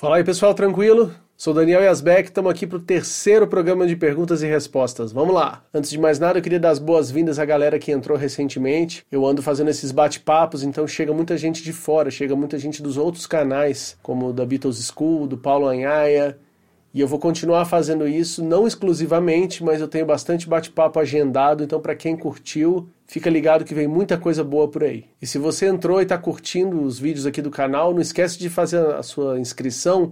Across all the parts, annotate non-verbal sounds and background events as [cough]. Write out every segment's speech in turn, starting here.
Fala aí pessoal, tranquilo? Sou Daniel Yasbeck, estamos aqui para o terceiro programa de perguntas e respostas. Vamos lá! Antes de mais nada, eu queria dar as boas-vindas à galera que entrou recentemente. Eu ando fazendo esses bate-papos, então chega muita gente de fora, chega muita gente dos outros canais, como da Beatles School, do Paulo Anhaia. E eu vou continuar fazendo isso, não exclusivamente, mas eu tenho bastante bate-papo agendado, então para quem curtiu, fica ligado que vem muita coisa boa por aí. E se você entrou e está curtindo os vídeos aqui do canal, não esquece de fazer a sua inscrição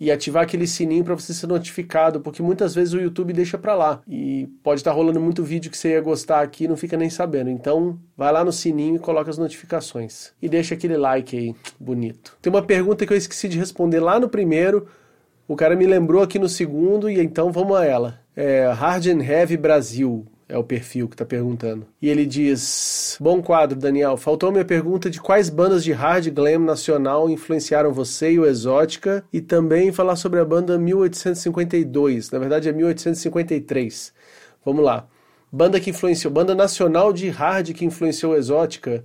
e ativar aquele sininho para você ser notificado, porque muitas vezes o YouTube deixa para lá e pode estar tá rolando muito vídeo que você ia gostar aqui e não fica nem sabendo. Então, vai lá no sininho e coloca as notificações e deixa aquele like aí bonito. Tem uma pergunta que eu esqueci de responder lá no primeiro, o cara me lembrou aqui no segundo e então vamos a ela. É Hard and Heavy Brasil é o perfil que está perguntando. E ele diz: Bom quadro, Daniel. Faltou minha pergunta de quais bandas de hard glam nacional influenciaram você e o Exótica, e também falar sobre a banda 1852. Na verdade, é 1853. Vamos lá. Banda que influenciou, banda nacional de hard que influenciou Exótica?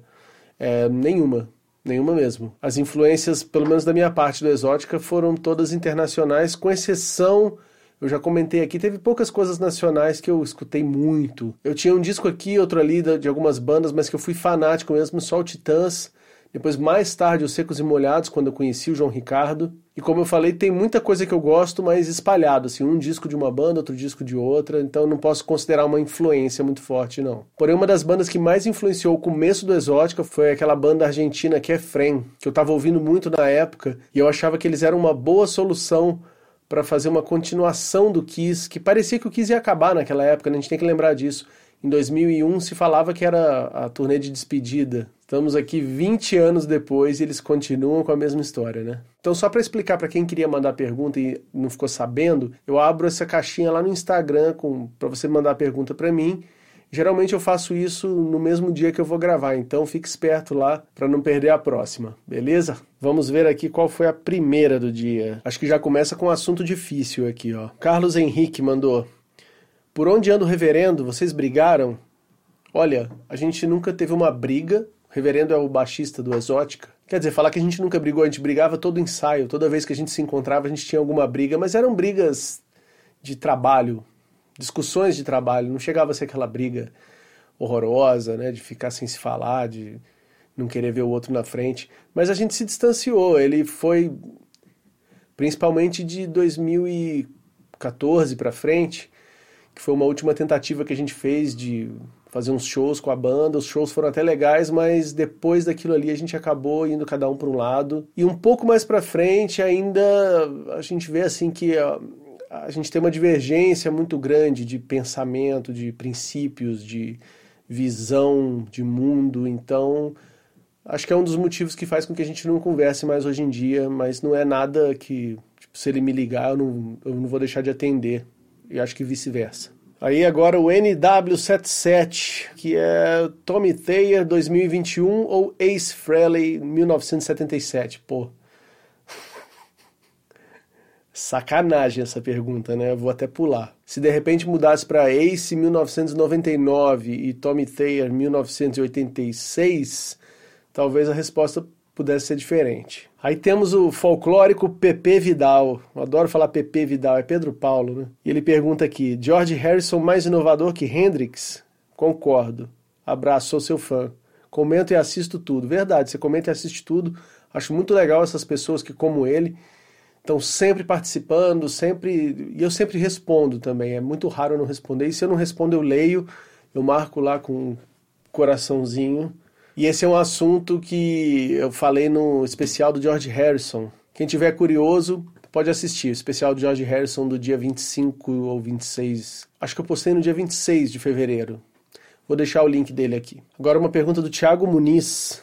É, nenhuma. Nenhuma mesmo. As influências, pelo menos da minha parte do Exótica, foram todas internacionais, com exceção eu já comentei aqui, teve poucas coisas nacionais que eu escutei muito. Eu tinha um disco aqui, outro ali de algumas bandas, mas que eu fui fanático mesmo, só o Titãs. Depois, mais tarde, os Secos e Molhados, quando eu conheci o João Ricardo. E como eu falei, tem muita coisa que eu gosto, mas espalhado, assim, um disco de uma banda, outro disco de outra, então não posso considerar uma influência muito forte, não. Porém, uma das bandas que mais influenciou o começo do Exótica foi aquela banda argentina que é Fren, que eu tava ouvindo muito na época, e eu achava que eles eram uma boa solução para fazer uma continuação do Kiss, que parecia que o Kiss ia acabar naquela época, né? a gente tem que lembrar disso. Em 2001 se falava que era a turnê de despedida. Estamos aqui 20 anos depois e eles continuam com a mesma história, né? Então, só para explicar para quem queria mandar pergunta e não ficou sabendo, eu abro essa caixinha lá no Instagram para você mandar pergunta para mim Geralmente eu faço isso no mesmo dia que eu vou gravar, então fique esperto lá para não perder a próxima, beleza? Vamos ver aqui qual foi a primeira do dia. Acho que já começa com um assunto difícil aqui, ó. Carlos Henrique mandou: Por onde anda o reverendo? Vocês brigaram? Olha, a gente nunca teve uma briga. O reverendo é o baixista do Exótica. Quer dizer, falar que a gente nunca brigou, a gente brigava todo ensaio, toda vez que a gente se encontrava, a gente tinha alguma briga, mas eram brigas de trabalho, discussões de trabalho, não chegava a ser aquela briga horrorosa, né, de ficar sem se falar, de não querer ver o outro na frente, mas a gente se distanciou, ele foi principalmente de 2014 para frente, que foi uma última tentativa que a gente fez de fazer uns shows com a banda. Os shows foram até legais, mas depois daquilo ali a gente acabou indo cada um para um lado. E um pouco mais para frente ainda a gente vê assim que a gente tem uma divergência muito grande de pensamento, de princípios, de visão de mundo. Então, acho que é um dos motivos que faz com que a gente não converse mais hoje em dia, mas não é nada que, tipo, se ele me ligar, eu não, eu não vou deixar de atender. E acho que vice-versa. Aí agora o NW77, que é Tommy Thayer 2021 ou Ace Frehley 1977. Pô, Sacanagem essa pergunta, né? Vou até pular. Se de repente mudasse para Ace 1999 e Tommy Thayer 1986, talvez a resposta pudesse ser diferente. Aí temos o folclórico Pepe Vidal. Eu adoro falar Pepe Vidal, é Pedro Paulo, né? E ele pergunta aqui: George Harrison mais inovador que Hendrix? Concordo. Abraço, sou seu fã. Comento e assisto tudo. Verdade, você comenta e assiste tudo. Acho muito legal essas pessoas que, como ele, estão sempre participando, sempre. E eu sempre respondo também. É muito raro eu não responder. E se eu não respondo, eu leio, eu marco lá com um coraçãozinho. E esse é um assunto que eu falei no especial do George Harrison. Quem tiver curioso, pode assistir. O especial do George Harrison do dia 25 ou 26. Acho que eu postei no dia 26 de fevereiro. Vou deixar o link dele aqui. Agora uma pergunta do Thiago Muniz.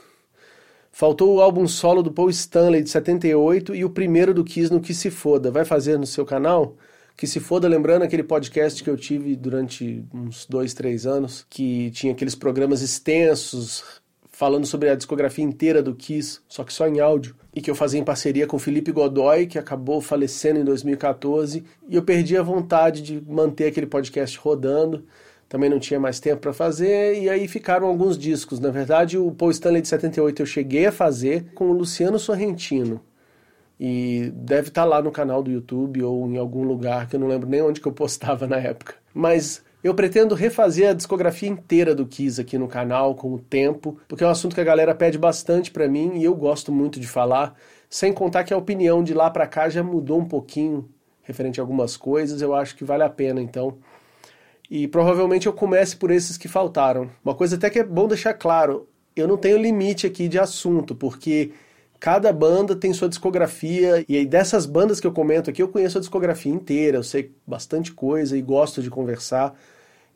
Faltou o álbum solo do Paul Stanley de 78 e o primeiro do Kiss no Que Se Foda. Vai fazer no seu canal? Que Se Foda, lembrando aquele podcast que eu tive durante uns dois, três anos, que tinha aqueles programas extensos falando sobre a discografia inteira do Kiss, só que só em áudio, e que eu fazia em parceria com Felipe Godoy, que acabou falecendo em 2014, e eu perdi a vontade de manter aquele podcast rodando também não tinha mais tempo para fazer, e aí ficaram alguns discos. Na verdade, o Paul Stanley de 78 eu cheguei a fazer com o Luciano Sorrentino. E deve estar tá lá no canal do YouTube ou em algum lugar que eu não lembro nem onde que eu postava na época. Mas eu pretendo refazer a discografia inteira do Kiss aqui no canal com o tempo, porque é um assunto que a galera pede bastante para mim e eu gosto muito de falar, sem contar que a opinião de lá para cá já mudou um pouquinho referente a algumas coisas, eu acho que vale a pena então. E provavelmente eu comece por esses que faltaram. Uma coisa até que é bom deixar claro, eu não tenho limite aqui de assunto, porque cada banda tem sua discografia, e aí dessas bandas que eu comento aqui, eu conheço a discografia inteira, eu sei bastante coisa e gosto de conversar.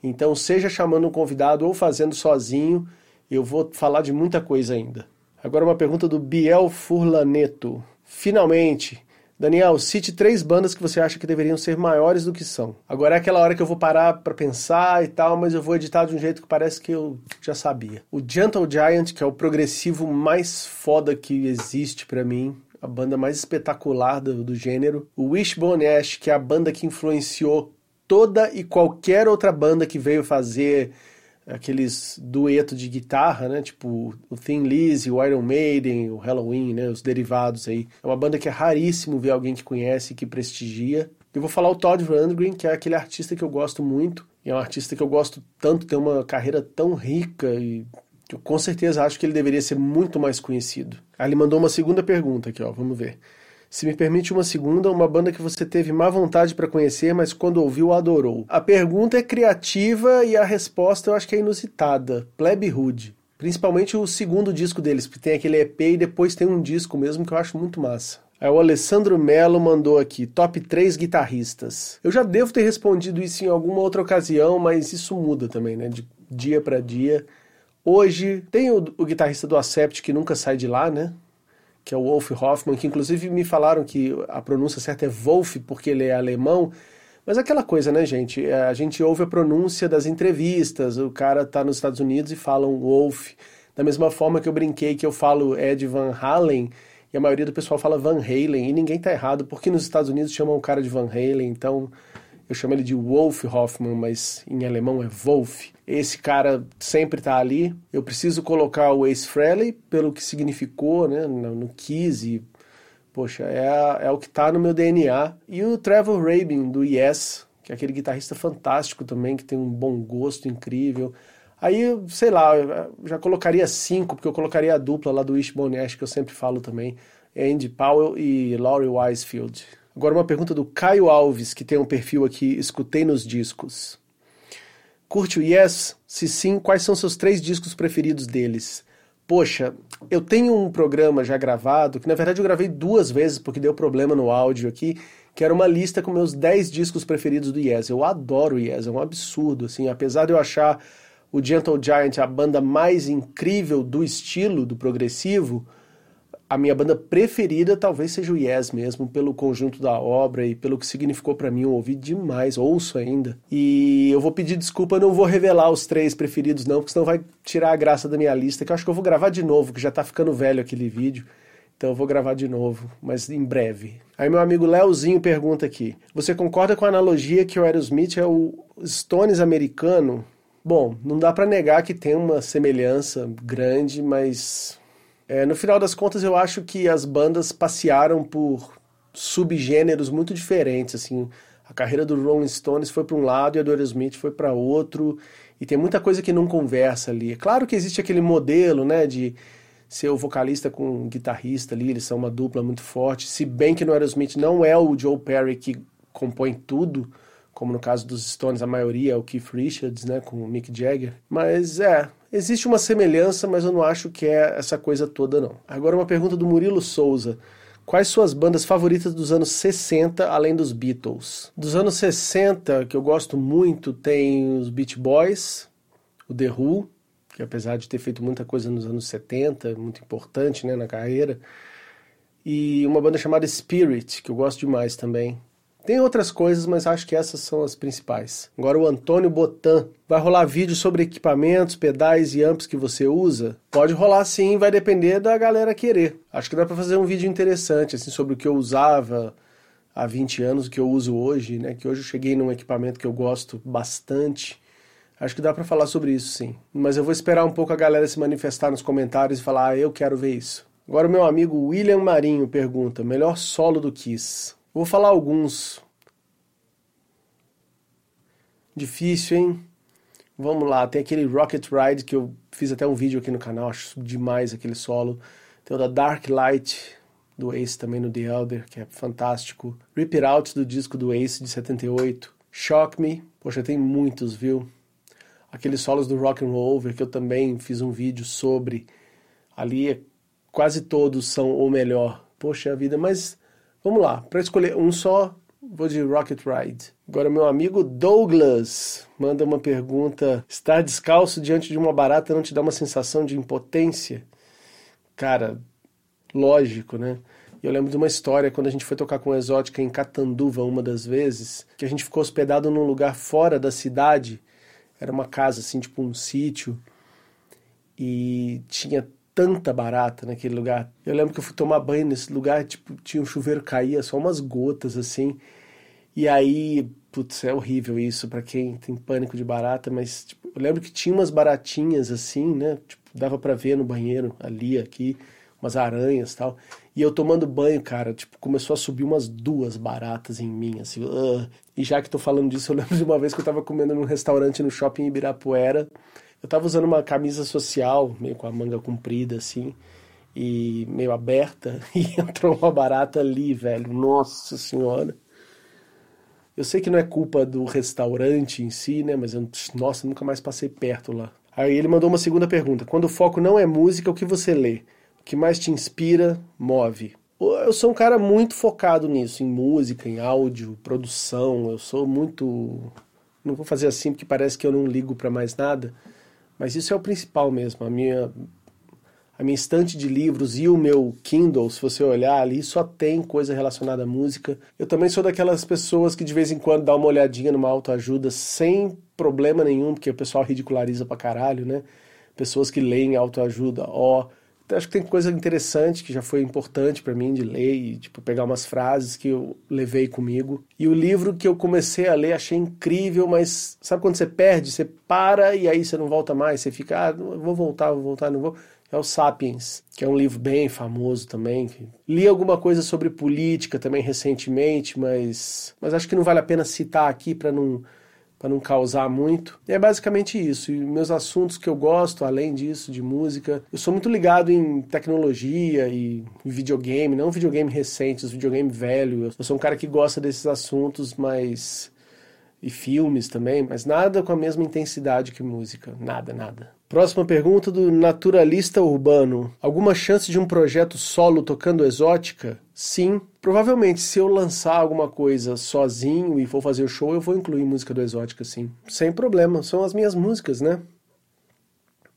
Então, seja chamando um convidado ou fazendo sozinho, eu vou falar de muita coisa ainda. Agora uma pergunta do Biel Furlaneto. Finalmente, Daniel, cite três bandas que você acha que deveriam ser maiores do que são. Agora é aquela hora que eu vou parar para pensar e tal, mas eu vou editar de um jeito que parece que eu já sabia. O Gentle Giant, que é o progressivo mais foda que existe para mim, a banda mais espetacular do, do gênero. O Wishbone Ash, que é a banda que influenciou toda e qualquer outra banda que veio fazer aqueles duetos de guitarra, né? Tipo o Thin Lizzy, o Iron Maiden, o Halloween, né? Os derivados aí. É uma banda que é raríssimo ver alguém que conhece, que prestigia. Eu vou falar o Todd Rundgren, que é aquele artista que eu gosto muito. E é um artista que eu gosto tanto, tem uma carreira tão rica e eu com certeza acho que ele deveria ser muito mais conhecido. Aí ele mandou uma segunda pergunta aqui, ó, vamos ver. Se me permite uma segunda, uma banda que você teve má vontade para conhecer, mas quando ouviu adorou. A pergunta é criativa e a resposta eu acho que é inusitada. Plebe Hood. Principalmente o segundo disco deles, porque tem aquele EP e depois tem um disco mesmo que eu acho muito massa. Aí o Alessandro Melo mandou aqui, top 3 guitarristas. Eu já devo ter respondido isso em alguma outra ocasião, mas isso muda também, né? De dia para dia. Hoje tem o, o guitarrista do Acept que nunca sai de lá, né? Que é o Wolf Hoffmann, que inclusive me falaram que a pronúncia certa é Wolf porque ele é alemão. Mas aquela coisa, né, gente? É, a gente ouve a pronúncia das entrevistas, o cara tá nos Estados Unidos e fala um Wolf. Da mesma forma que eu brinquei que eu falo Ed Van Halen, e a maioria do pessoal fala Van Halen, e ninguém tá errado, porque nos Estados Unidos chamam o cara de Van Halen, então eu chamo ele de Wolf Hoffmann, mas em alemão é Wolf. Esse cara sempre está ali. Eu preciso colocar o Ace Frehley pelo que significou né, no, no Kiss e, poxa, é, é o que está no meu DNA. E o Trevor Rabin, do Yes, que é aquele guitarrista fantástico também, que tem um bom gosto incrível. Aí, sei lá, já colocaria cinco, porque eu colocaria a dupla lá do Wishbone Ash, que eu sempre falo também, Andy Powell e Laurie Wisefield. Agora uma pergunta do Caio Alves, que tem um perfil aqui, escutei nos discos. Curte o Yes? Se sim, quais são seus três discos preferidos deles? Poxa, eu tenho um programa já gravado, que na verdade eu gravei duas vezes porque deu problema no áudio aqui, que era uma lista com meus 10 discos preferidos do Yes. Eu adoro o Yes, é um absurdo, assim, apesar de eu achar o Gentle Giant a banda mais incrível do estilo do progressivo, a minha banda preferida talvez seja o Yes mesmo, pelo conjunto da obra e pelo que significou para mim. Eu ouvi demais, ouço ainda. E eu vou pedir desculpa, não vou revelar os três preferidos não, porque senão vai tirar a graça da minha lista, que eu acho que eu vou gravar de novo, que já tá ficando velho aquele vídeo. Então eu vou gravar de novo, mas em breve. Aí meu amigo Leozinho pergunta aqui: Você concorda com a analogia que o Aerosmith é o Stones americano? Bom, não dá para negar que tem uma semelhança grande, mas é, no final das contas, eu acho que as bandas passearam por subgêneros muito diferentes, assim. A carreira do Rolling Stones foi para um lado e a do Aerosmith foi para outro, e tem muita coisa que não conversa ali. É claro que existe aquele modelo, né, de ser o vocalista com o guitarrista ali, eles são uma dupla muito forte, se bem que no Aerosmith não é o Joe Perry que compõe tudo, como no caso dos Stones, a maioria é o Keith Richards, né, com o Mick Jagger. Mas é, existe uma semelhança, mas eu não acho que é essa coisa toda não. Agora uma pergunta do Murilo Souza. Quais suas bandas favoritas dos anos 60, além dos Beatles? Dos anos 60, que eu gosto muito, tem os Beach Boys, o The Who, que apesar de ter feito muita coisa nos anos 70, muito importante né, na carreira, e uma banda chamada Spirit, que eu gosto demais também. Tem outras coisas, mas acho que essas são as principais. Agora o Antônio Botan. Vai rolar vídeo sobre equipamentos, pedais e amps que você usa? Pode rolar sim, vai depender da galera querer. Acho que dá para fazer um vídeo interessante assim sobre o que eu usava há 20 anos, o que eu uso hoje, né? Que hoje eu cheguei num equipamento que eu gosto bastante. Acho que dá para falar sobre isso sim. Mas eu vou esperar um pouco a galera se manifestar nos comentários e falar: "Ah, eu quero ver isso". Agora o meu amigo William Marinho pergunta: melhor solo do Kiss? Vou falar alguns. Difícil, hein? Vamos lá, tem aquele Rocket Ride que eu fiz até um vídeo aqui no canal, acho demais aquele solo. Tem o da Dark Light do Ace também no The Elder, que é fantástico. Rip It Out do disco do Ace de 78. Shock Me, poxa, tem muitos, viu? Aqueles solos do Rock and Roll que eu também fiz um vídeo sobre. Ali quase todos são o melhor. Poxa vida, mas vamos lá, para escolher um só, vou de Rocket Ride. Agora meu amigo Douglas manda uma pergunta: estar descalço diante de uma barata não te dá uma sensação de impotência? Cara, lógico, né? Eu lembro de uma história quando a gente foi tocar com Exótica em Catanduva uma das vezes, que a gente ficou hospedado num lugar fora da cidade. Era uma casa assim, tipo um sítio. E tinha tanta barata naquele lugar. Eu lembro que eu fui tomar banho nesse lugar, tipo, tinha um chuveiro caía só umas gotas assim. E aí, putz, é horrível isso para quem tem pânico de barata, mas tipo, eu lembro que tinha umas baratinhas assim, né? Tipo, dava para ver no banheiro ali, aqui umas aranhas tal. E eu tomando banho, cara, tipo, começou a subir umas duas baratas em mim, assim. Uh. E já que tô falando disso, eu lembro de uma vez que eu tava comendo num restaurante no shopping Ibirapuera. Eu tava usando uma camisa social, meio com a manga comprida, assim, e meio aberta, [laughs] e entrou uma barata ali, velho. Nossa senhora. Eu sei que não é culpa do restaurante em si, né? Mas eu, nossa, nunca mais passei perto lá. Aí ele mandou uma segunda pergunta. Quando o foco não é música, o que você lê? que mais te inspira, move? Eu sou um cara muito focado nisso, em música, em áudio, produção. Eu sou muito. Não vou fazer assim porque parece que eu não ligo para mais nada, mas isso é o principal mesmo. A minha, a minha estante de livros e o meu Kindle, se você olhar ali, só tem coisa relacionada à música. Eu também sou daquelas pessoas que de vez em quando dá uma olhadinha numa autoajuda sem problema nenhum, porque o pessoal ridiculariza pra caralho, né? Pessoas que leem autoajuda, ó. Oh, acho que tem coisa interessante que já foi importante para mim de ler e tipo pegar umas frases que eu levei comigo. E o livro que eu comecei a ler achei incrível, mas sabe quando você perde, você para e aí você não volta mais, você fica, ah, vou voltar, vou voltar, não vou. É o Sapiens, que é um livro bem famoso também. Li alguma coisa sobre política também recentemente, mas mas acho que não vale a pena citar aqui para não para não causar muito. E é basicamente isso. E meus assuntos que eu gosto, além disso, de música, eu sou muito ligado em tecnologia e videogame, não videogame recente, os videogame velho. Eu sou um cara que gosta desses assuntos, mas e filmes também, mas nada com a mesma intensidade que música, nada, nada. Próxima pergunta do naturalista urbano. Alguma chance de um projeto solo tocando exótica? Sim. Provavelmente, se eu lançar alguma coisa sozinho e for fazer o show, eu vou incluir música do exótica, sim. Sem problema, são as minhas músicas, né?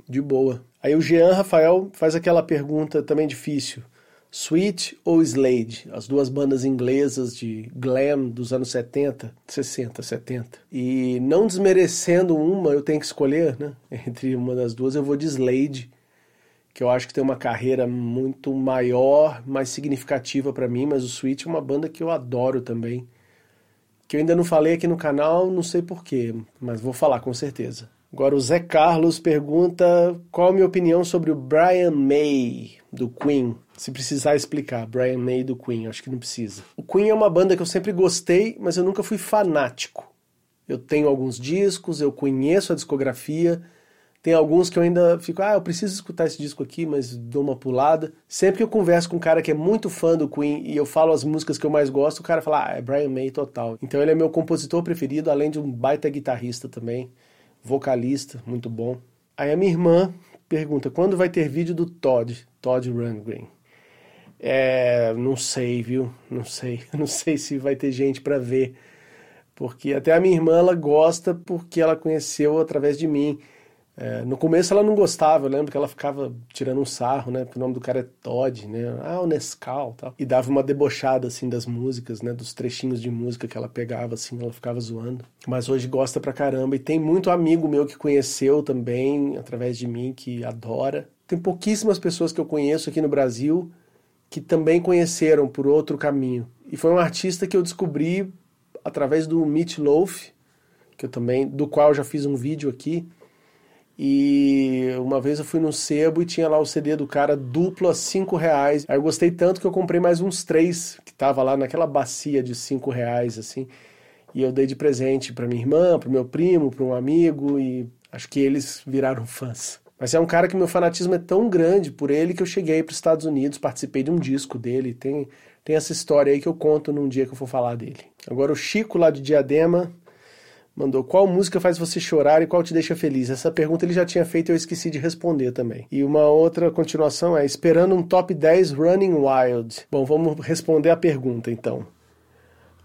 De boa. Aí o Jean Rafael faz aquela pergunta também difícil. Sweet ou Slade, as duas bandas inglesas de glam dos anos 70, 60, 70. E não desmerecendo uma, eu tenho que escolher, né? [laughs] Entre uma das duas, eu vou de Slade, que eu acho que tem uma carreira muito maior, mais significativa para mim, mas o Sweet é uma banda que eu adoro também. Que eu ainda não falei aqui no canal, não sei porquê, mas vou falar com certeza. Agora o Zé Carlos pergunta qual a minha opinião sobre o Brian May, do Queen. Se precisar explicar, Brian May do Queen, acho que não precisa. O Queen é uma banda que eu sempre gostei, mas eu nunca fui fanático. Eu tenho alguns discos, eu conheço a discografia, tem alguns que eu ainda fico, ah, eu preciso escutar esse disco aqui, mas dou uma pulada. Sempre que eu converso com um cara que é muito fã do Queen e eu falo as músicas que eu mais gosto, o cara fala, ah, é Brian May total. Então ele é meu compositor preferido, além de um baita guitarrista também, vocalista, muito bom. Aí a minha irmã pergunta, quando vai ter vídeo do Todd, Todd Rundgren? É, não sei, viu? Não sei. [laughs] Não sei se vai ter gente para ver. Porque até a minha irmã ela gosta porque ela conheceu através de mim. É, no começo ela não gostava, eu lembro que ela ficava tirando um sarro, né? Porque o nome do cara é Todd, né? Ah, o Nescau tal. E dava uma debochada, assim, das músicas, né? Dos trechinhos de música que ela pegava, assim, ela ficava zoando. Mas hoje gosta pra caramba. E tem muito amigo meu que conheceu também, através de mim, que adora. Tem pouquíssimas pessoas que eu conheço aqui no Brasil que também conheceram por outro caminho. E foi um artista que eu descobri através do Meat Loaf, que eu também, do qual eu já fiz um vídeo aqui. E uma vez eu fui no sebo e tinha lá o CD do cara duplo a 5 reais. Aí eu gostei tanto que eu comprei mais uns três, que tava lá naquela bacia de 5 reais, assim. E eu dei de presente para minha irmã, para meu primo, para um amigo, e acho que eles viraram [laughs] fãs. Mas é um cara que meu fanatismo é tão grande por ele que eu cheguei para os Estados Unidos, participei de um disco dele. Tem, tem essa história aí que eu conto num dia que eu for falar dele. Agora o Chico lá de Diadema mandou qual música faz você chorar e qual te deixa feliz? Essa pergunta ele já tinha feito e eu esqueci de responder também. E uma outra continuação é esperando um top 10 Running Wild. Bom, vamos responder a pergunta então.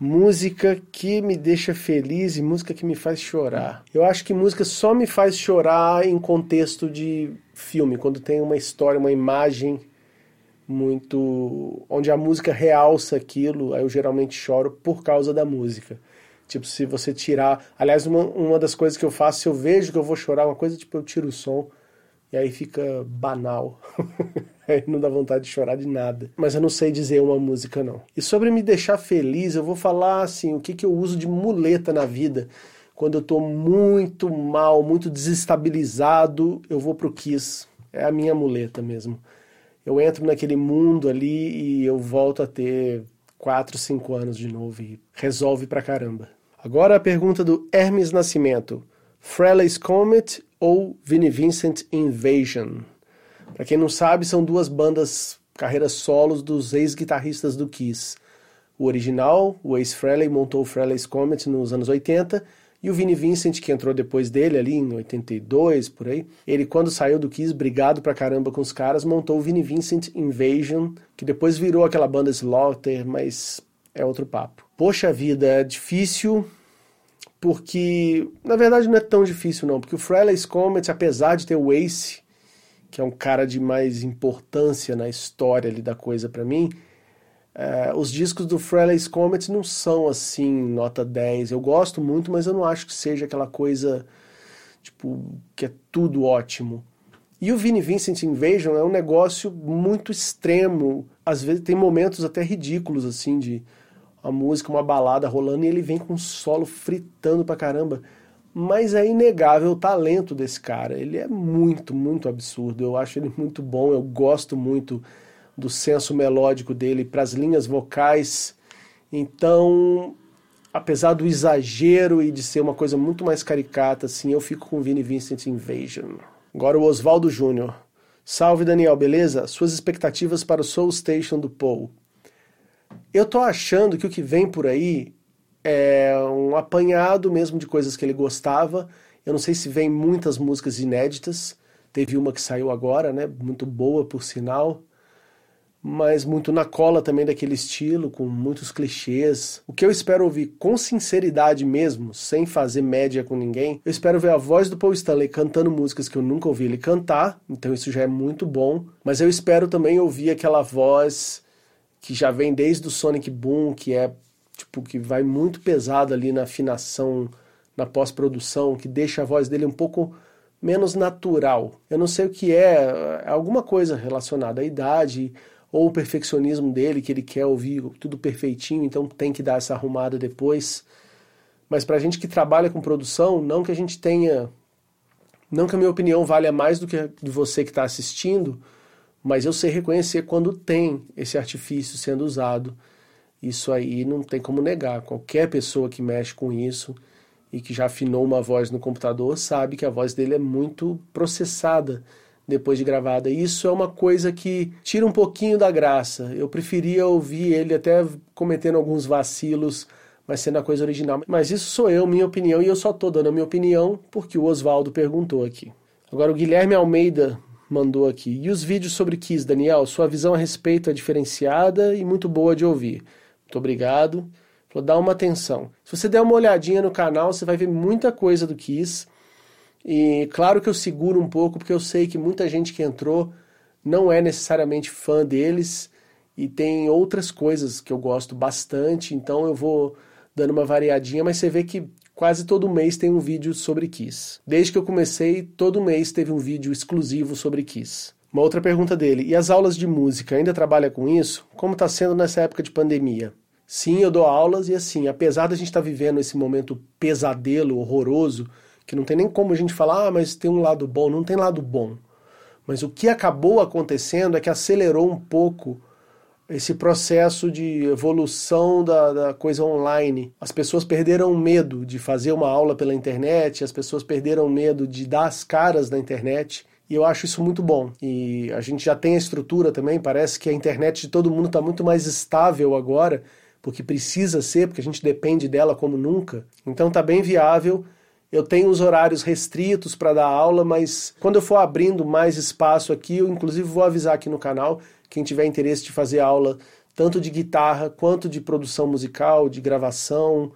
Música que me deixa feliz e música que me faz chorar. Eu acho que música só me faz chorar em contexto de filme, quando tem uma história, uma imagem muito. onde a música realça aquilo, aí eu geralmente choro por causa da música. Tipo, se você tirar. Aliás, uma, uma das coisas que eu faço, se eu vejo que eu vou chorar, uma coisa, tipo, eu tiro o som e aí fica banal. [laughs] aí não dá vontade de chorar de nada. Mas eu não sei dizer uma música, não. E sobre me deixar feliz, eu vou falar assim: o que, que eu uso de muleta na vida. Quando eu tô muito mal, muito desestabilizado, eu vou pro Kiss. É a minha muleta mesmo. Eu entro naquele mundo ali e eu volto a ter 4, 5 anos de novo e resolve pra caramba. Agora a pergunta do Hermes Nascimento: Freley's Comet ou Vinnie Vincent Invasion? Para quem não sabe, são duas bandas carreiras solos dos ex-guitarristas do Kiss. O original, o Ace Frehley, montou o Frehley's Comet nos anos 80 e o Vinnie Vincent, que entrou depois dele ali em 82, por aí, ele quando saiu do Kiss, brigado pra caramba com os caras, montou o Vinnie Vincent Invasion, que depois virou aquela banda Slaughter, mas é outro papo. Poxa vida, é difícil porque, na verdade, não é tão difícil não, porque o Frehley's Comet, apesar de ter o Ace, que é um cara de mais importância na história ali da coisa para mim, é, os discos do Frehley's Comet não são assim, nota 10. Eu gosto muito, mas eu não acho que seja aquela coisa, tipo, que é tudo ótimo. E o Vinnie Vincent Invasion é um negócio muito extremo. Às vezes tem momentos até ridículos, assim, de a música, uma balada rolando e ele vem com um solo fritando pra caramba. Mas é inegável o talento desse cara. Ele é muito, muito absurdo. Eu acho ele muito bom. Eu gosto muito do senso melódico dele para as linhas vocais. Então, apesar do exagero e de ser uma coisa muito mais caricata, assim, eu fico com Vinnie Vincent Invasion. Agora o Oswaldo Júnior. Salve Daniel, beleza? Suas expectativas para o Soul Station do Paul. Eu tô achando que o que vem por aí é um apanhado mesmo de coisas que ele gostava. Eu não sei se vem muitas músicas inéditas. Teve uma que saiu agora, né? Muito boa, por sinal. Mas muito na cola também daquele estilo, com muitos clichês. O que eu espero ouvir com sinceridade mesmo, sem fazer média com ninguém, eu espero ver a voz do Paul Stanley cantando músicas que eu nunca ouvi ele cantar, então isso já é muito bom. Mas eu espero também ouvir aquela voz que já vem desde o Sonic Boom, que é tipo que vai muito pesado ali na afinação, na pós-produção, que deixa a voz dele um pouco menos natural. Eu não sei o que é, é alguma coisa relacionada à idade ou o perfeccionismo dele, que ele quer ouvir tudo perfeitinho, então tem que dar essa arrumada depois. Mas pra gente que trabalha com produção, não que a gente tenha. Não que a minha opinião valha mais do que a de você que está assistindo, mas eu sei reconhecer quando tem esse artifício sendo usado. Isso aí não tem como negar. Qualquer pessoa que mexe com isso e que já afinou uma voz no computador sabe que a voz dele é muito processada depois de gravada. Isso é uma coisa que tira um pouquinho da graça. Eu preferia ouvir ele até cometendo alguns vacilos, mas sendo a coisa original. Mas isso sou eu, minha opinião, e eu só estou dando a minha opinião porque o Oswaldo perguntou aqui. Agora o Guilherme Almeida mandou aqui. E os vídeos sobre Kiss, Daniel? Sua visão a respeito é diferenciada e muito boa de ouvir. Muito obrigado. Falou, dá uma atenção. Se você der uma olhadinha no canal, você vai ver muita coisa do Kiss. E claro que eu seguro um pouco, porque eu sei que muita gente que entrou não é necessariamente fã deles e tem outras coisas que eu gosto bastante, então eu vou dando uma variadinha, mas você vê que quase todo mês tem um vídeo sobre Kiss. Desde que eu comecei, todo mês teve um vídeo exclusivo sobre Kiss. Uma outra pergunta dele: e as aulas de música ainda trabalha com isso? Como está sendo nessa época de pandemia? Sim, eu dou aulas e assim, apesar da gente estar tá vivendo esse momento pesadelo, horroroso, que não tem nem como a gente falar, ah, mas tem um lado bom, não tem lado bom. Mas o que acabou acontecendo é que acelerou um pouco esse processo de evolução da, da, coisa online. As pessoas perderam medo de fazer uma aula pela internet, as pessoas perderam medo de dar as caras na internet. E eu acho isso muito bom. E a gente já tem a estrutura também, parece que a internet de todo mundo está muito mais estável agora, porque precisa ser, porque a gente depende dela como nunca. Então está bem viável. Eu tenho os horários restritos para dar aula, mas quando eu for abrindo mais espaço aqui, eu inclusive vou avisar aqui no canal quem tiver interesse de fazer aula tanto de guitarra quanto de produção musical, de gravação.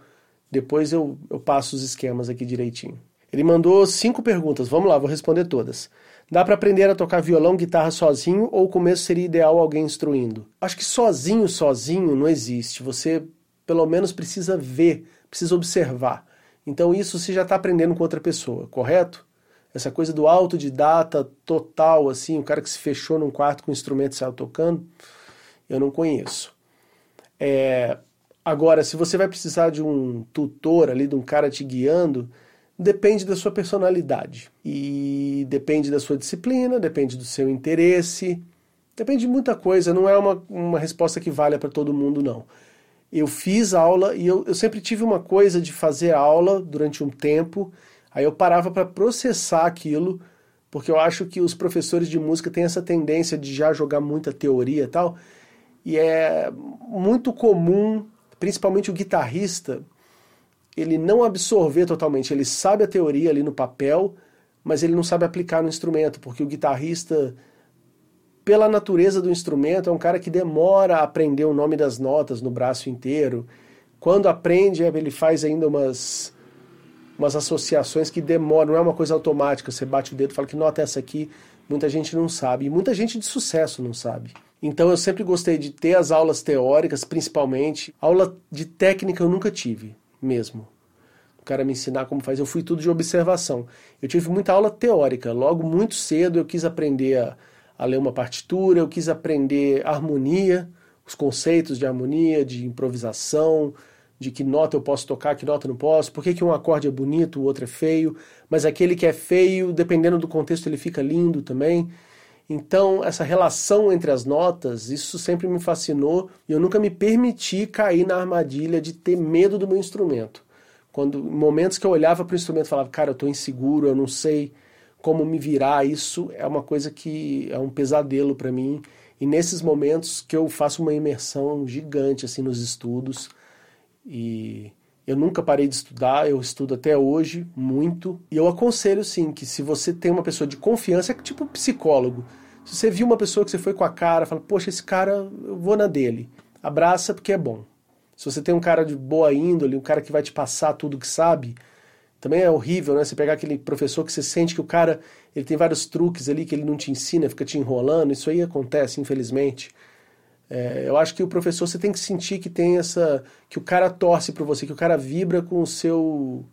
Depois eu, eu passo os esquemas aqui direitinho. Ele mandou cinco perguntas, vamos lá, vou responder todas. Dá para aprender a tocar violão, guitarra sozinho ou o começo seria ideal alguém instruindo? Acho que sozinho, sozinho não existe. Você pelo menos precisa ver, precisa observar. Então isso você já está aprendendo com outra pessoa, correto? Essa coisa do autodidata total, assim, o cara que se fechou num quarto com um instrumento e saiu tocando, eu não conheço. É, agora, se você vai precisar de um tutor ali, de um cara te guiando, depende da sua personalidade. E depende da sua disciplina, depende do seu interesse, depende de muita coisa, não é uma, uma resposta que valha para todo mundo, não. Eu fiz aula e eu, eu sempre tive uma coisa de fazer aula durante um tempo Aí eu parava para processar aquilo, porque eu acho que os professores de música têm essa tendência de já jogar muita teoria e tal, e é muito comum, principalmente o guitarrista, ele não absorver totalmente, ele sabe a teoria ali no papel, mas ele não sabe aplicar no instrumento, porque o guitarrista, pela natureza do instrumento, é um cara que demora a aprender o nome das notas no braço inteiro. Quando aprende, ele faz ainda umas umas associações que demoram, não é uma coisa automática, você bate o dedo e fala que nota essa aqui, muita gente não sabe, e muita gente de sucesso não sabe. Então eu sempre gostei de ter as aulas teóricas, principalmente. Aula de técnica eu nunca tive, mesmo. O cara me ensinar como faz, eu fui tudo de observação. Eu tive muita aula teórica, logo muito cedo eu quis aprender a, a ler uma partitura, eu quis aprender harmonia, os conceitos de harmonia, de improvisação, de que nota eu posso tocar, que nota eu não posso, por que, que um acorde é bonito, o outro é feio, mas aquele que é feio, dependendo do contexto, ele fica lindo também. Então, essa relação entre as notas, isso sempre me fascinou e eu nunca me permiti cair na armadilha de ter medo do meu instrumento. Quando momentos que eu olhava para o instrumento e falava, cara, eu estou inseguro, eu não sei como me virar, isso é uma coisa que é um pesadelo para mim. E nesses momentos que eu faço uma imersão gigante assim nos estudos, e eu nunca parei de estudar, eu estudo até hoje muito. E eu aconselho sim que se você tem uma pessoa de confiança, é tipo um psicólogo. Se você viu uma pessoa que você foi com a cara, fala, poxa, esse cara, eu vou na dele. Abraça porque é bom. Se você tem um cara de boa índole, um cara que vai te passar tudo que sabe, também é horrível, né? Você pegar aquele professor que você sente que o cara ele tem vários truques ali que ele não te ensina, fica te enrolando. Isso aí acontece, infelizmente. É, eu acho que o professor você tem que sentir que tem essa. que o cara torce para você, que o cara vibra com o seu.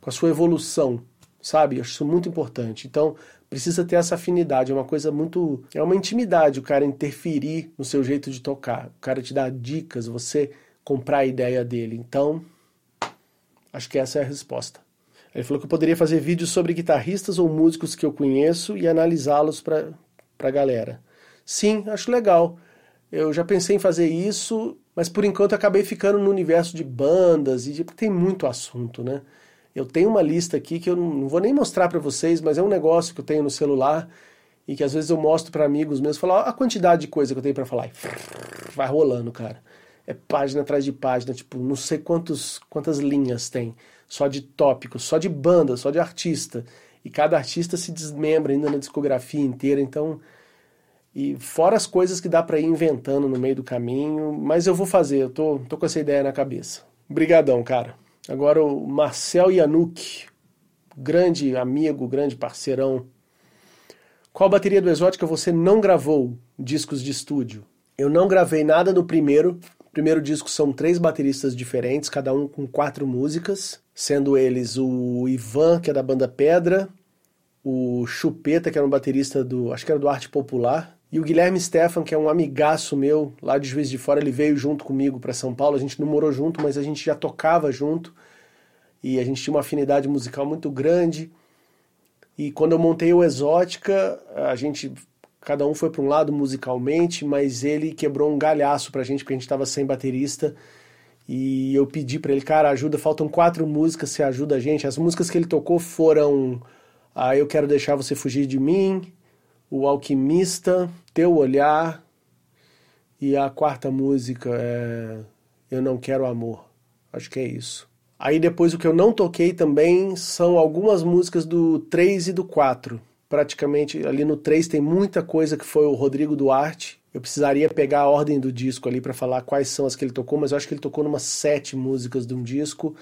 com a sua evolução, sabe? Eu acho isso muito importante. Então, precisa ter essa afinidade, é uma coisa muito. é uma intimidade o cara interferir no seu jeito de tocar. O cara te dá dicas, você comprar a ideia dele. Então, acho que essa é a resposta. Ele falou que eu poderia fazer vídeos sobre guitarristas ou músicos que eu conheço e analisá-los para a galera. Sim, acho legal. Eu já pensei em fazer isso, mas por enquanto acabei ficando no universo de bandas e tem muito assunto, né? Eu tenho uma lista aqui que eu não vou nem mostrar para vocês, mas é um negócio que eu tenho no celular e que às vezes eu mostro para amigos meus, falar a quantidade de coisa que eu tenho para falar. Vai rolando, cara. É página atrás de página, tipo, não sei quantos, quantas linhas tem, só de tópicos, só de banda, só de artista. E cada artista se desmembra ainda na discografia inteira, então e fora as coisas que dá para ir inventando no meio do caminho, mas eu vou fazer, eu tô, tô com essa ideia na cabeça. Obrigadão, cara. Agora o Marcel Yanuk, grande amigo, grande parceirão. Qual bateria do Exótica você não gravou discos de estúdio? Eu não gravei nada no primeiro. O primeiro disco são três bateristas diferentes, cada um com quatro músicas, sendo eles o Ivan, que é da banda Pedra, o Chupeta, que era um baterista do, acho que era do Arte Popular, e o Guilherme Stefan, que é um amigaço meu, lá de Juiz de Fora, ele veio junto comigo para São Paulo. A gente não morou junto, mas a gente já tocava junto. e a gente tinha uma afinidade musical muito grande. E quando eu montei o Exótica, a gente cada um foi para um lado musicalmente, mas ele quebrou um galhaço pra gente porque a gente estava sem baterista. E eu pedi para ele, cara, ajuda, faltam quatro músicas, você ajuda a gente. As músicas que ele tocou foram ah, Eu Quero Deixar Você Fugir de Mim, O Alquimista, Teu Olhar, e a quarta música é Eu Não Quero Amor. Acho que é isso. Aí depois o que eu não toquei também são algumas músicas do 3 e do 4. Praticamente ali no 3 tem muita coisa que foi o Rodrigo Duarte. Eu precisaria pegar a ordem do disco ali para falar quais são as que ele tocou, mas eu acho que ele tocou umas sete músicas de um disco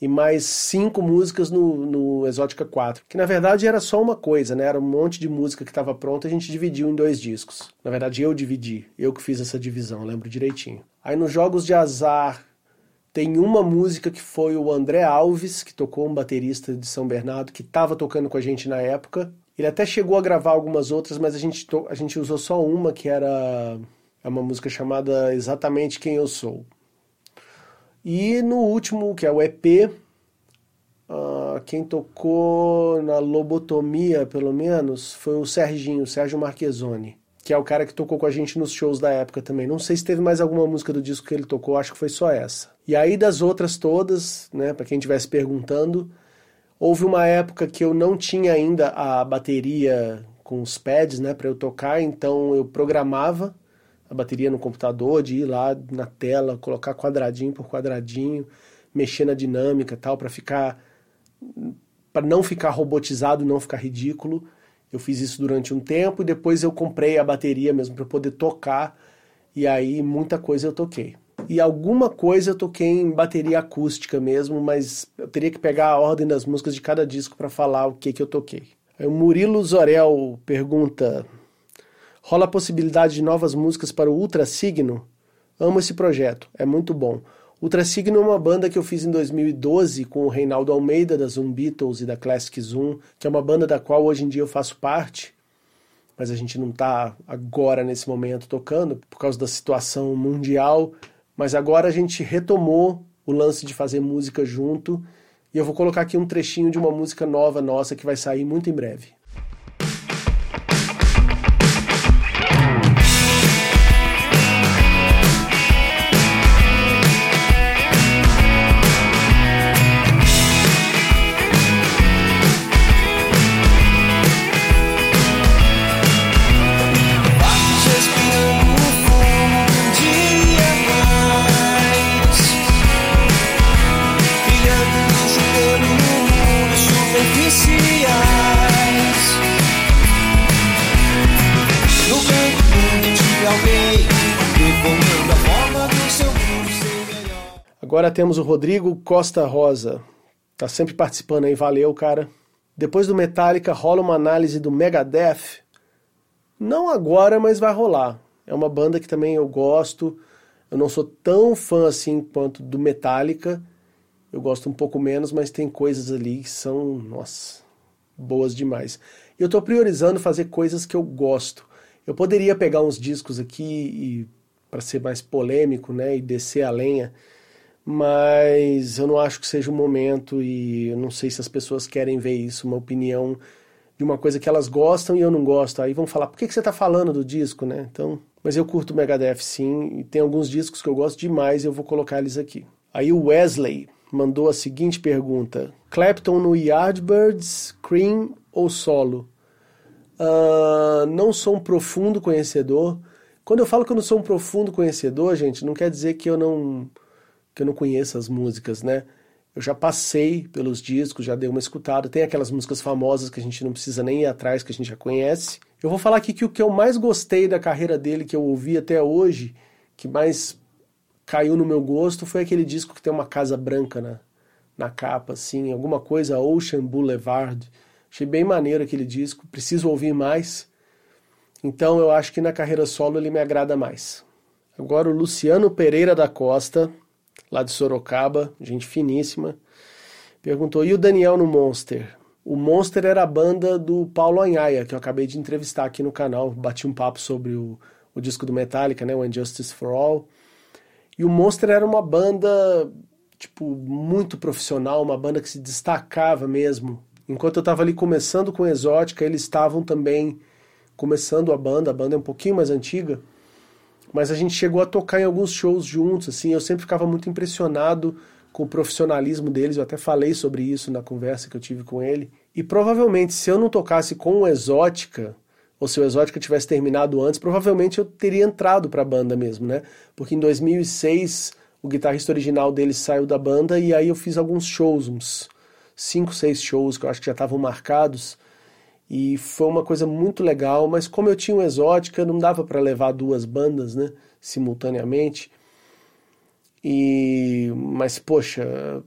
e mais cinco músicas no, no Exótica 4, que na verdade era só uma coisa, né? Era um monte de música que estava pronta, a gente dividiu em dois discos. Na verdade eu dividi, eu que fiz essa divisão, lembro direitinho. Aí nos Jogos de Azar tem uma música que foi o André Alves, que tocou um baterista de São Bernardo, que estava tocando com a gente na época. Ele até chegou a gravar algumas outras, mas a gente, a gente usou só uma, que era é uma música chamada Exatamente Quem Eu Sou. E no último, que é o EP, uh, ah, quem tocou na lobotomia, pelo menos, foi o Serginho, o Sérgio Marquezoni, que é o cara que tocou com a gente nos shows da época também. Não sei se teve mais alguma música do disco que ele tocou, acho que foi só essa. E aí das outras todas, né, para quem estivesse perguntando, houve uma época que eu não tinha ainda a bateria com os pads, né, para eu tocar, então eu programava a bateria no computador, de ir lá na tela, colocar quadradinho por quadradinho, mexer na dinâmica tal, para ficar. para não ficar robotizado, não ficar ridículo. Eu fiz isso durante um tempo e depois eu comprei a bateria mesmo para poder tocar, e aí muita coisa eu toquei. E alguma coisa eu toquei em bateria acústica mesmo, mas eu teria que pegar a ordem das músicas de cada disco para falar o que, que eu toquei. Aí o Murilo Zorel pergunta: Rola a possibilidade de novas músicas para o Ultra Signo? Amo esse projeto, é muito bom. Ultra Signo é uma banda que eu fiz em 2012 com o Reinaldo Almeida da Zoom Beatles e da Classic Zoom, que é uma banda da qual hoje em dia eu faço parte, mas a gente não está agora nesse momento tocando por causa da situação mundial, mas agora a gente retomou o lance de fazer música junto e eu vou colocar aqui um trechinho de uma música nova nossa que vai sair muito em breve. Agora temos o Rodrigo Costa Rosa. Tá sempre participando aí, valeu, cara. Depois do Metallica rola uma análise do Megadeth. Não agora, mas vai rolar. É uma banda que também eu gosto. Eu não sou tão fã assim quanto do Metallica. Eu gosto um pouco menos, mas tem coisas ali que são, nossa, boas demais. Eu tô priorizando fazer coisas que eu gosto. Eu poderia pegar uns discos aqui para ser mais polêmico, né, e descer a lenha mas eu não acho que seja o momento e eu não sei se as pessoas querem ver isso, uma opinião de uma coisa que elas gostam e eu não gosto. Aí vão falar, por que, que você está falando do disco, né? Então, mas eu curto o Megadeth sim, e tem alguns discos que eu gosto demais e eu vou colocar eles aqui. Aí o Wesley mandou a seguinte pergunta: Clapton no Yardbirds, Cream ou solo? Uh, não sou um profundo conhecedor. Quando eu falo que eu não sou um profundo conhecedor, gente, não quer dizer que eu não que eu não conheço as músicas, né? Eu já passei pelos discos, já dei uma escutada. Tem aquelas músicas famosas que a gente não precisa nem ir atrás, que a gente já conhece. Eu vou falar aqui que o que eu mais gostei da carreira dele, que eu ouvi até hoje, que mais caiu no meu gosto, foi aquele disco que tem uma casa branca na, na capa, assim, alguma coisa Ocean Boulevard. Achei bem maneiro aquele disco, preciso ouvir mais. Então eu acho que na carreira solo ele me agrada mais. Agora o Luciano Pereira da Costa lá de Sorocaba, gente finíssima, perguntou: e o Daniel no Monster? O Monster era a banda do Paulo Anhaia, que eu acabei de entrevistar aqui no canal, bati um papo sobre o, o disco do Metallica, né, o Injustice for All. E o Monster era uma banda tipo, muito profissional, uma banda que se destacava mesmo. Enquanto eu estava ali começando com Exótica, eles estavam também começando a banda, a banda é um pouquinho mais antiga, mas a gente chegou a tocar em alguns shows juntos, assim, eu sempre ficava muito impressionado com o profissionalismo deles, eu até falei sobre isso na conversa que eu tive com ele. E provavelmente, se eu não tocasse com o Exótica, ou se o Exótica tivesse terminado antes, provavelmente eu teria entrado para a banda mesmo, né? Porque em 2006 o guitarrista original deles saiu da banda e aí eu fiz alguns shows, uns cinco, seis shows que eu acho que já estavam marcados. E foi uma coisa muito legal, mas como eu tinha um Exótica, não dava para levar duas bandas, né, simultaneamente. E mas poxa,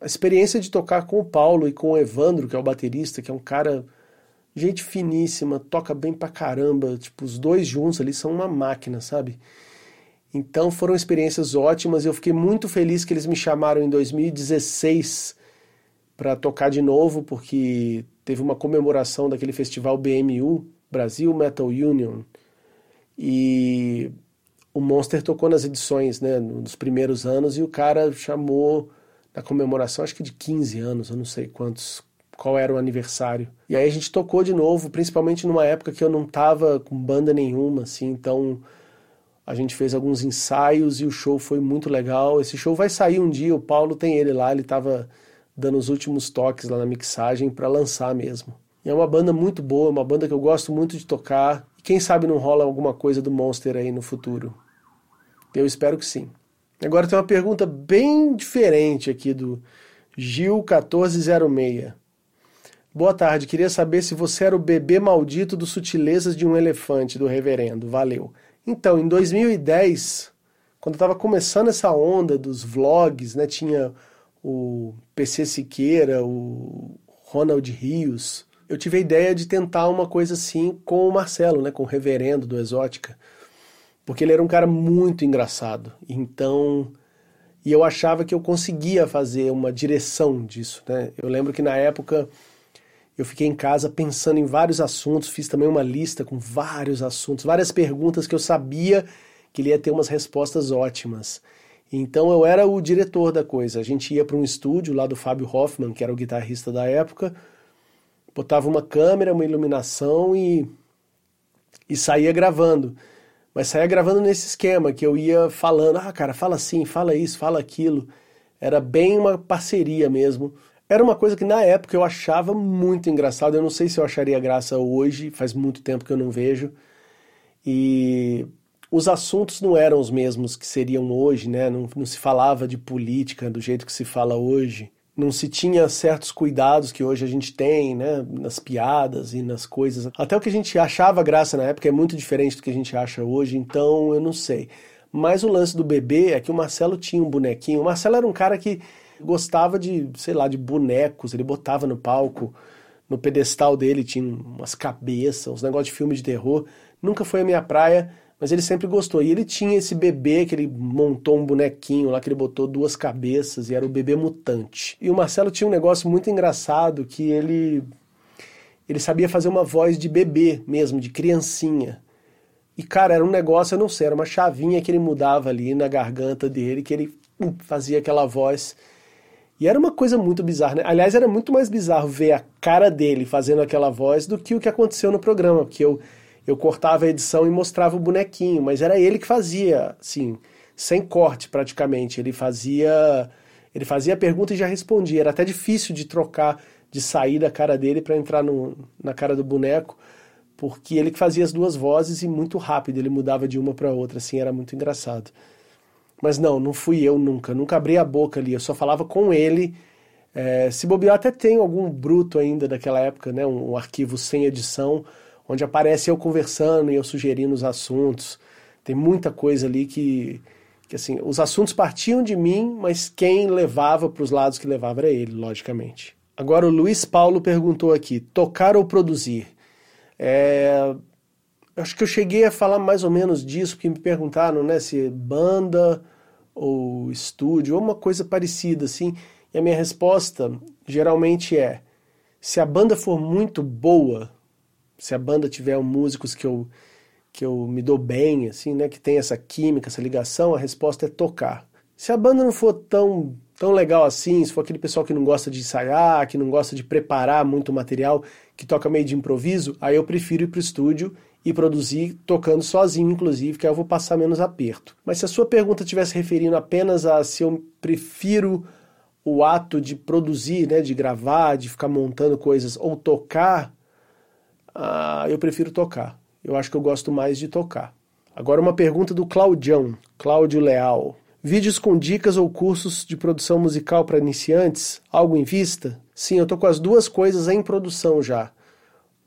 a experiência de tocar com o Paulo e com o Evandro, que é o baterista, que é um cara gente finíssima, toca bem pra caramba, tipo, os dois juntos ali são uma máquina, sabe? Então foram experiências ótimas, eu fiquei muito feliz que eles me chamaram em 2016 para tocar de novo, porque teve uma comemoração daquele festival BMU, Brasil Metal Union, e o Monster tocou nas edições, né, nos primeiros anos, e o cara chamou na comemoração, acho que de 15 anos, eu não sei quantos, qual era o aniversário. E aí a gente tocou de novo, principalmente numa época que eu não tava com banda nenhuma, assim, então a gente fez alguns ensaios e o show foi muito legal. Esse show vai sair um dia, o Paulo tem ele lá, ele tava dando os últimos toques lá na mixagem para lançar mesmo. E é uma banda muito boa, uma banda que eu gosto muito de tocar. E quem sabe não rola alguma coisa do Monster aí no futuro. Eu espero que sim. Agora tem uma pergunta bem diferente aqui do Gil1406. Boa tarde, queria saber se você era o bebê maldito dos Sutilezas de um Elefante, do Reverendo. Valeu. Então, em 2010, quando estava começando essa onda dos vlogs, né, tinha o PC Siqueira, o Ronald Rios. Eu tive a ideia de tentar uma coisa assim com o Marcelo, né, com o reverendo do Exótica, porque ele era um cara muito engraçado. Então, e eu achava que eu conseguia fazer uma direção disso, né? Eu lembro que na época eu fiquei em casa pensando em vários assuntos, fiz também uma lista com vários assuntos, várias perguntas que eu sabia que ele ia ter umas respostas ótimas. Então eu era o diretor da coisa. A gente ia para um estúdio lá do Fábio Hoffman, que era o guitarrista da época, botava uma câmera, uma iluminação e, e saía gravando. Mas saía gravando nesse esquema, que eu ia falando, ah, cara, fala assim, fala isso, fala aquilo. Era bem uma parceria mesmo. Era uma coisa que na época eu achava muito engraçado. Eu não sei se eu acharia graça hoje, faz muito tempo que eu não vejo. E os assuntos não eram os mesmos que seriam hoje, né? Não, não, se falava de política do jeito que se fala hoje. Não se tinha certos cuidados que hoje a gente tem, né? Nas piadas e nas coisas. Até o que a gente achava graça na época é muito diferente do que a gente acha hoje, então eu não sei. Mas o lance do bebê é que o Marcelo tinha um bonequinho. O Marcelo era um cara que gostava de, sei lá, de bonecos, ele botava no palco. No pedestal dele tinha umas cabeças, uns negócios de filme de terror. Nunca foi a minha praia mas ele sempre gostou. E ele tinha esse bebê que ele montou um bonequinho lá, que ele botou duas cabeças, e era o bebê mutante. E o Marcelo tinha um negócio muito engraçado que ele. Ele sabia fazer uma voz de bebê mesmo, de criancinha. E, cara, era um negócio, eu não sei, era uma chavinha que ele mudava ali na garganta dele, que ele hum, fazia aquela voz. E era uma coisa muito bizarra, né? Aliás, era muito mais bizarro ver a cara dele fazendo aquela voz do que o que aconteceu no programa, porque eu eu cortava a edição e mostrava o bonequinho, mas era ele que fazia, assim, sem corte praticamente. Ele fazia, ele fazia a pergunta e já respondia. Era até difícil de trocar, de sair da cara dele para entrar no, na cara do boneco, porque ele que fazia as duas vozes e muito rápido, ele mudava de uma para outra, assim, era muito engraçado. Mas não, não fui eu nunca, nunca abri a boca ali, eu só falava com ele. É, se bobear, até tem algum bruto ainda daquela época, né, um, um arquivo sem edição, onde aparece eu conversando e eu sugerindo os assuntos. Tem muita coisa ali que, que assim, os assuntos partiam de mim, mas quem levava para os lados que levava era ele, logicamente. Agora o Luiz Paulo perguntou aqui: tocar ou produzir? É, acho que eu cheguei a falar mais ou menos disso, porque me perguntaram né, se banda ou estúdio, ou uma coisa parecida assim. E a minha resposta geralmente é: se a banda for muito boa, se a banda tiver músicos que eu que eu me dou bem, assim, né, que tem essa química, essa ligação, a resposta é tocar. Se a banda não for tão tão legal assim, se for aquele pessoal que não gosta de ensaiar, que não gosta de preparar muito material, que toca meio de improviso, aí eu prefiro ir pro estúdio e produzir tocando sozinho, inclusive, que aí eu vou passar menos aperto. Mas se a sua pergunta estivesse referindo apenas a se eu prefiro o ato de produzir, né, de gravar, de ficar montando coisas ou tocar, ah, eu prefiro tocar. Eu acho que eu gosto mais de tocar. Agora uma pergunta do Claudião, Cláudio Leal. Vídeos com dicas ou cursos de produção musical para iniciantes? Algo em vista? Sim, eu tô com as duas coisas em produção já.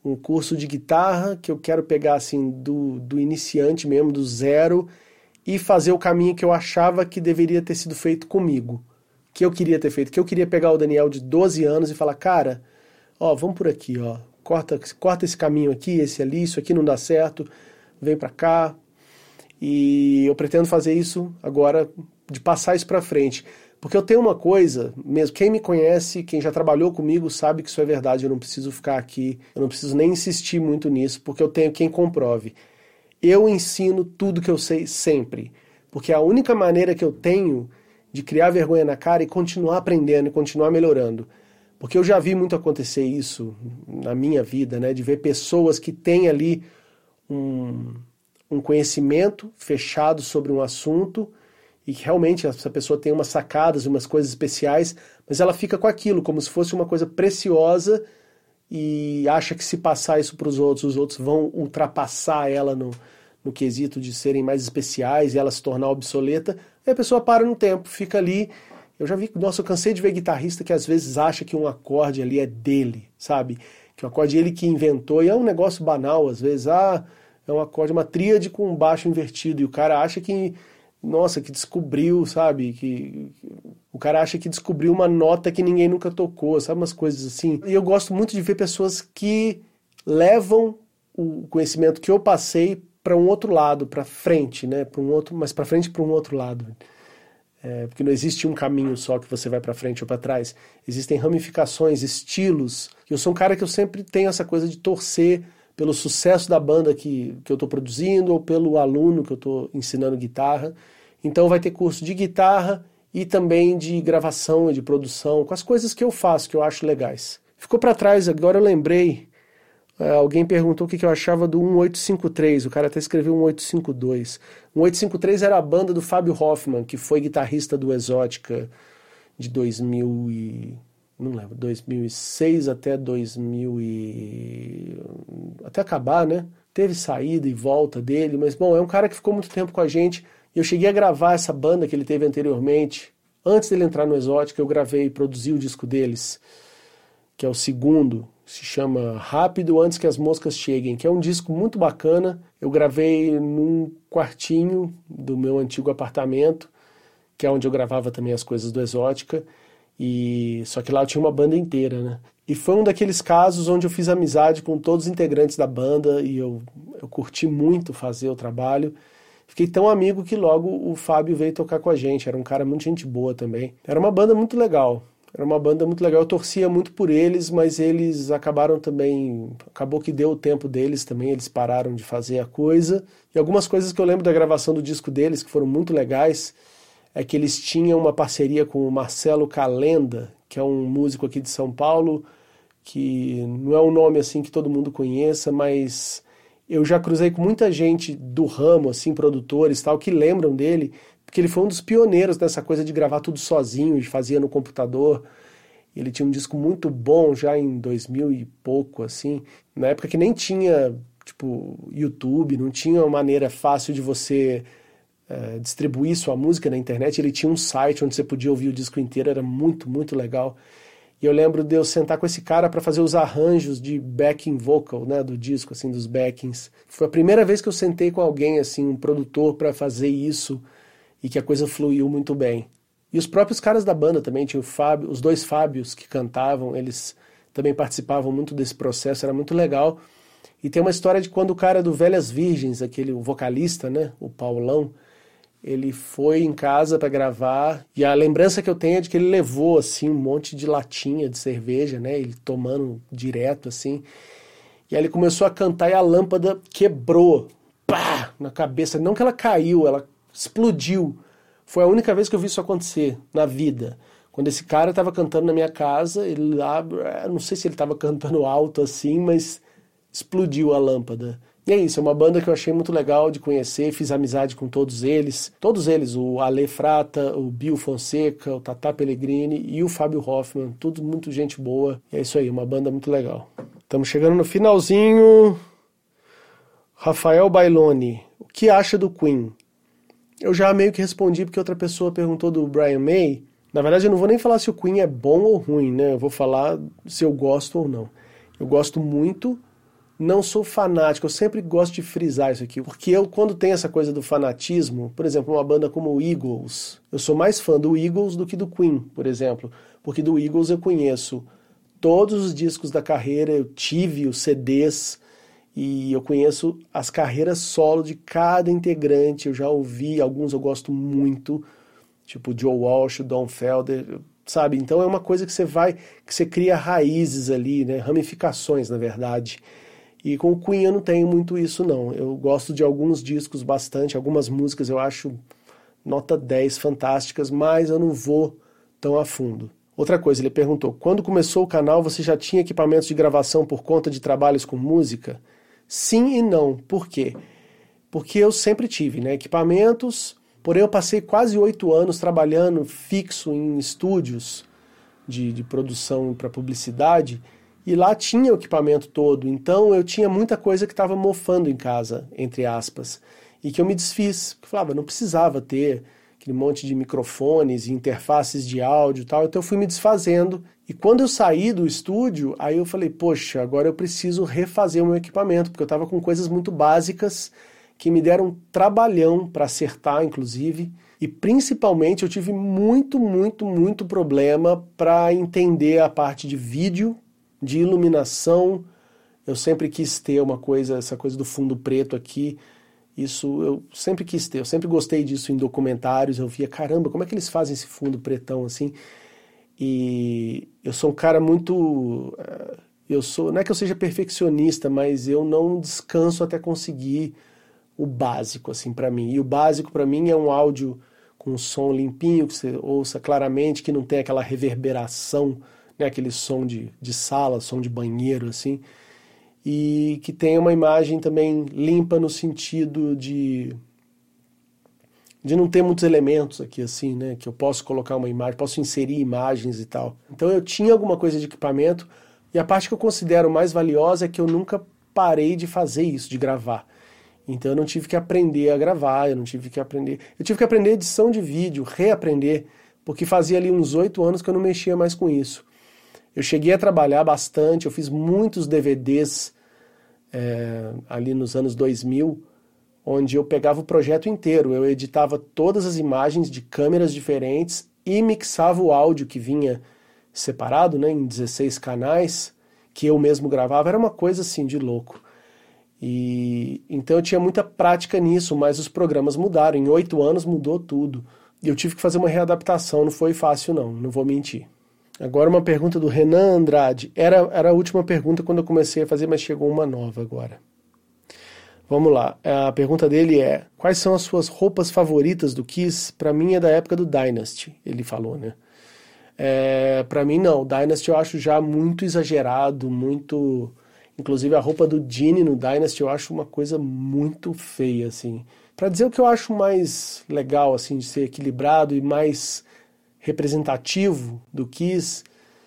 Um curso de guitarra que eu quero pegar assim do, do iniciante mesmo, do zero, e fazer o caminho que eu achava que deveria ter sido feito comigo. Que eu queria ter feito. Que eu queria pegar o Daniel de 12 anos e falar, cara, ó, vamos por aqui, ó. Corta, corta esse caminho aqui, esse ali, isso aqui não dá certo, vem para cá, e eu pretendo fazer isso agora, de passar isso para frente. Porque eu tenho uma coisa, mesmo quem me conhece, quem já trabalhou comigo, sabe que isso é verdade. Eu não preciso ficar aqui, eu não preciso nem insistir muito nisso, porque eu tenho quem comprove. Eu ensino tudo que eu sei sempre, porque é a única maneira que eu tenho de criar vergonha na cara e continuar aprendendo e continuar melhorando. Porque eu já vi muito acontecer isso na minha vida, né? De ver pessoas que têm ali um, um conhecimento fechado sobre um assunto e que realmente essa pessoa tem umas sacadas, umas coisas especiais, mas ela fica com aquilo como se fosse uma coisa preciosa e acha que se passar isso para os outros, os outros vão ultrapassar ela no, no quesito de serem mais especiais e ela se tornar obsoleta. Aí a pessoa para no tempo, fica ali. Eu já vi, nossa, eu cansei de ver guitarrista que às vezes acha que um acorde ali é dele, sabe? Que o acorde é ele que inventou, e é um negócio banal às vezes. Ah, é um acorde, uma tríade com um baixo invertido. E o cara acha que, nossa, que descobriu, sabe? Que, o cara acha que descobriu uma nota que ninguém nunca tocou, sabe? Umas coisas assim. E eu gosto muito de ver pessoas que levam o conhecimento que eu passei para um outro lado, para frente, né? Para um outro, mas para frente para um outro lado. É, porque não existe um caminho só que você vai para frente ou para trás. Existem ramificações, estilos. Eu sou um cara que eu sempre tenho essa coisa de torcer pelo sucesso da banda que, que eu estou produzindo ou pelo aluno que eu estou ensinando guitarra. Então vai ter curso de guitarra e também de gravação e de produção, com as coisas que eu faço, que eu acho legais. Ficou para trás, agora eu lembrei. É, alguém perguntou o que, que eu achava do 1853, o cara até escreveu 1852. 1853 era a banda do Fábio Hoffman, que foi guitarrista do Exótica de 2000 e não lembro, 2006 até 2000 e... até acabar, né? Teve saída e volta dele, mas bom, é um cara que ficou muito tempo com a gente. Eu cheguei a gravar essa banda que ele teve anteriormente. Antes dele entrar no Exótica, eu gravei e produzi o disco deles, que é o segundo, se chama Rápido Antes que as Moscas Cheguem, que é um disco muito bacana. Eu gravei num quartinho do meu antigo apartamento, que é onde eu gravava também as coisas do Exótica. E só que lá eu tinha uma banda inteira, né? E foi um daqueles casos onde eu fiz amizade com todos os integrantes da banda e eu, eu curti muito fazer o trabalho. Fiquei tão amigo que logo o Fábio veio tocar com a gente. Era um cara muito gente boa também. Era uma banda muito legal. Era uma banda muito legal. Eu torcia muito por eles, mas eles acabaram também. Acabou que deu o tempo deles também. Eles pararam de fazer a coisa. E algumas coisas que eu lembro da gravação do disco deles que foram muito legais é que eles tinham uma parceria com o Marcelo Calenda, que é um músico aqui de São Paulo, que não é um nome assim que todo mundo conheça, mas eu já cruzei com muita gente do ramo, assim, produtores tal, que lembram dele, porque ele foi um dos pioneiros dessa coisa de gravar tudo sozinho, e fazia no computador. Ele tinha um disco muito bom já em 2000 e pouco, assim, na época que nem tinha, tipo, YouTube, não tinha uma maneira fácil de você é, distribuir sua música na internet, ele tinha um site onde você podia ouvir o disco inteiro, era muito, muito legal. E eu lembro de eu sentar com esse cara para fazer os arranjos de backing vocal, né, do disco, assim, dos backings. Foi a primeira vez que eu sentei com alguém, assim, um produtor para fazer isso e que a coisa fluiu muito bem. E os próprios caras da banda também, tinha o Fábio, os dois Fábios que cantavam, eles também participavam muito desse processo, era muito legal. E tem uma história de quando o cara do Velhas Virgens, aquele vocalista, né, o Paulão, ele foi em casa para gravar e a lembrança que eu tenho é de que ele levou assim um monte de latinha de cerveja, né? Ele tomando direto assim. E aí ele começou a cantar e a lâmpada quebrou, pá, na cabeça. Não que ela caiu, ela explodiu. Foi a única vez que eu vi isso acontecer na vida. Quando esse cara estava cantando na minha casa, ele lá, não sei se ele estava cantando alto assim, mas explodiu a lâmpada. E é isso, é uma banda que eu achei muito legal de conhecer, fiz amizade com todos eles. Todos eles, o Ale Frata, o Bill Fonseca, o Tata Pellegrini e o Fábio Hoffman, tudo muito gente boa. E é isso aí, uma banda muito legal. Estamos chegando no finalzinho. Rafael Bailoni, o que acha do Queen? Eu já meio que respondi porque outra pessoa perguntou do Brian May. Na verdade, eu não vou nem falar se o Queen é bom ou ruim, né? Eu vou falar se eu gosto ou não. Eu gosto muito, não sou fanático, eu sempre gosto de frisar isso aqui, porque eu, quando tem essa coisa do fanatismo, por exemplo, uma banda como o Eagles, eu sou mais fã do Eagles do que do Queen, por exemplo, porque do Eagles eu conheço todos os discos da carreira, eu tive os CDs e eu conheço as carreiras solo de cada integrante, eu já ouvi, alguns eu gosto muito, tipo Joe Walsh, Don Felder, sabe? Então é uma coisa que você vai, que você cria raízes ali, né? ramificações, na verdade. E com o Queen eu não tenho muito isso, não. Eu gosto de alguns discos bastante, algumas músicas eu acho nota 10 fantásticas, mas eu não vou tão a fundo. Outra coisa, ele perguntou: quando começou o canal você já tinha equipamentos de gravação por conta de trabalhos com música? Sim e não. Por quê? Porque eu sempre tive né, equipamentos, porém eu passei quase oito anos trabalhando fixo em estúdios de, de produção para publicidade e lá tinha o equipamento todo, então eu tinha muita coisa que estava mofando em casa, entre aspas, e que eu me desfiz. Eu falava, não precisava ter aquele monte de microfones e interfaces de áudio e tal, então eu fui me desfazendo. E quando eu saí do estúdio, aí eu falei, poxa, agora eu preciso refazer o meu equipamento, porque eu estava com coisas muito básicas que me deram trabalhão para acertar, inclusive. E principalmente eu tive muito, muito, muito problema para entender a parte de vídeo de iluminação. Eu sempre quis ter uma coisa, essa coisa do fundo preto aqui. Isso eu sempre quis ter, eu sempre gostei disso em documentários. Eu via, caramba, como é que eles fazem esse fundo pretão assim? E eu sou um cara muito. Eh, eu sou. Não é que eu seja perfeccionista, mas eu não descanso até conseguir o básico, assim, para mim. E o básico para mim é um áudio com um som limpinho, que você ouça claramente, que não tem aquela reverberação né, aquele som de, de sala, som de banheiro, assim, e que tenha uma imagem também limpa no sentido de de não ter muitos elementos aqui assim, né, que eu posso colocar uma imagem, posso inserir imagens e tal. Então eu tinha alguma coisa de equipamento e a parte que eu considero mais valiosa é que eu nunca parei de fazer isso, de gravar. Então eu não tive que aprender a gravar, eu não tive que aprender. Eu tive que aprender edição de vídeo, reaprender, porque fazia ali uns oito anos que eu não mexia mais com isso. Eu cheguei a trabalhar bastante, eu fiz muitos DVDs é, ali nos anos 2000, onde eu pegava o projeto inteiro, eu editava todas as imagens de câmeras diferentes e mixava o áudio que vinha separado, né, em 16 canais, que eu mesmo gravava, era uma coisa assim de louco. E então eu tinha muita prática nisso, mas os programas mudaram. Em oito anos mudou tudo. E eu tive que fazer uma readaptação, não foi fácil não, não vou mentir. Agora uma pergunta do Renan Andrade. Era, era a última pergunta quando eu comecei a fazer, mas chegou uma nova agora. Vamos lá. A pergunta dele é: Quais são as suas roupas favoritas do Kiss? Para mim é da época do Dynasty, ele falou, né? É, para mim não. Dynasty eu acho já muito exagerado, muito. Inclusive a roupa do Gene no Dynasty eu acho uma coisa muito feia, assim. Para dizer o que eu acho mais legal, assim, de ser equilibrado e mais representativo do Kiss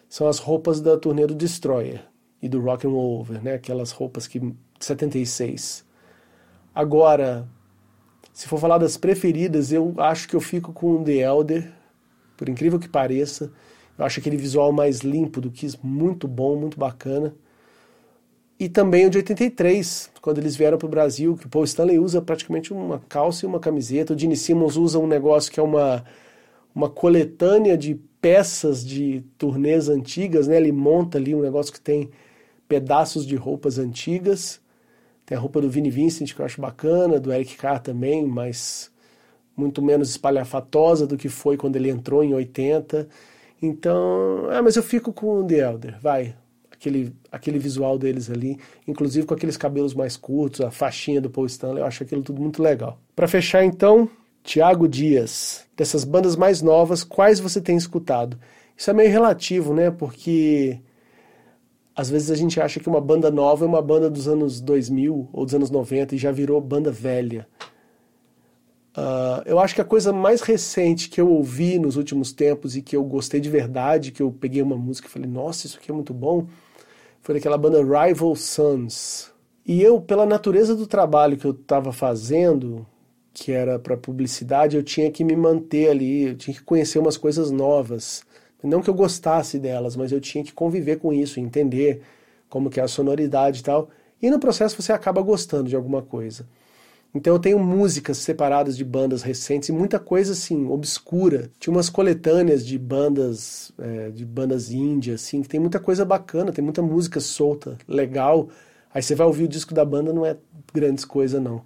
são as roupas da turnê do Destroyer e do Rock and Roll Over, né? Aquelas roupas que 76. Agora, se for falar das preferidas, eu acho que eu fico com The Elder, por incrível que pareça. Eu acho aquele visual mais limpo do Kiss muito bom, muito bacana. E também o de 83, quando eles vieram para o Brasil, que o Paul Stanley usa praticamente uma calça e uma camiseta. O Gene Simmons usa um negócio que é uma uma coletânea de peças de turnês antigas, né? Ele monta ali um negócio que tem pedaços de roupas antigas. Tem a roupa do Vinnie Vincent, que eu acho bacana, do Eric Carr também, mas muito menos espalhafatosa do que foi quando ele entrou em 80. Então, ah, mas eu fico com o The Elder, vai. Aquele, aquele visual deles ali, inclusive com aqueles cabelos mais curtos, a faixinha do Paul Stanley, eu acho aquilo tudo muito legal. Para fechar então, Tiago Dias, dessas bandas mais novas, quais você tem escutado? Isso é meio relativo, né? Porque às vezes a gente acha que uma banda nova é uma banda dos anos 2000 ou dos anos 90 e já virou banda velha. Uh, eu acho que a coisa mais recente que eu ouvi nos últimos tempos e que eu gostei de verdade, que eu peguei uma música e falei, nossa, isso aqui é muito bom, foi daquela banda Rival Sons. E eu, pela natureza do trabalho que eu estava fazendo, que era para publicidade, eu tinha que me manter ali, eu tinha que conhecer umas coisas novas. Não que eu gostasse delas, mas eu tinha que conviver com isso, entender como que é a sonoridade e tal. E no processo você acaba gostando de alguma coisa. Então eu tenho músicas separadas de bandas recentes e muita coisa assim, obscura. Tinha umas coletâneas de bandas, é, de bandas índias, assim, que tem muita coisa bacana, tem muita música solta, legal. Aí você vai ouvir o disco da banda, não é grandes coisa não.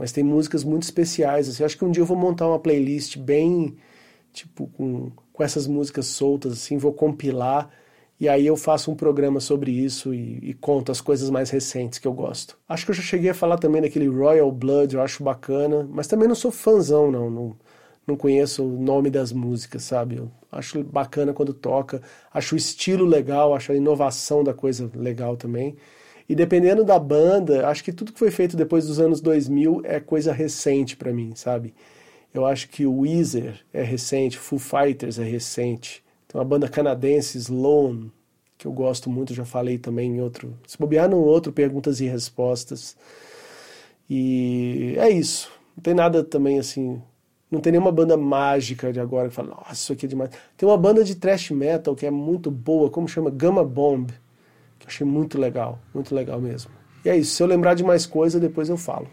Mas tem músicas muito especiais, assim. Acho que um dia eu vou montar uma playlist bem, tipo, com, com essas músicas soltas, assim, vou compilar e aí eu faço um programa sobre isso e, e, conto as coisas mais recentes que eu gosto. Acho que eu já cheguei a falar também daquele Royal Blood, eu acho bacana, mas também não sou fãzão, não. Não, não conheço o nome das músicas, sabe? Eu acho bacana quando toca, acho o estilo legal, acho a inovação da coisa legal também. E dependendo da banda, acho que tudo que foi feito depois dos anos 2000 é coisa recente para mim, sabe? Eu acho que o Weezer é recente, Foo Fighters é recente. Tem uma banda canadense, Sloan, que eu gosto muito, já falei também em outro. Se bobear no outro, perguntas e respostas. E é isso. Não tem nada também assim. Não tem nenhuma banda mágica de agora que fala, nossa, isso aqui é demais. Tem uma banda de thrash metal que é muito boa, como chama? Gamma Bomb, achei muito legal, muito legal mesmo. E é isso. Se eu lembrar de mais coisa, depois eu falo.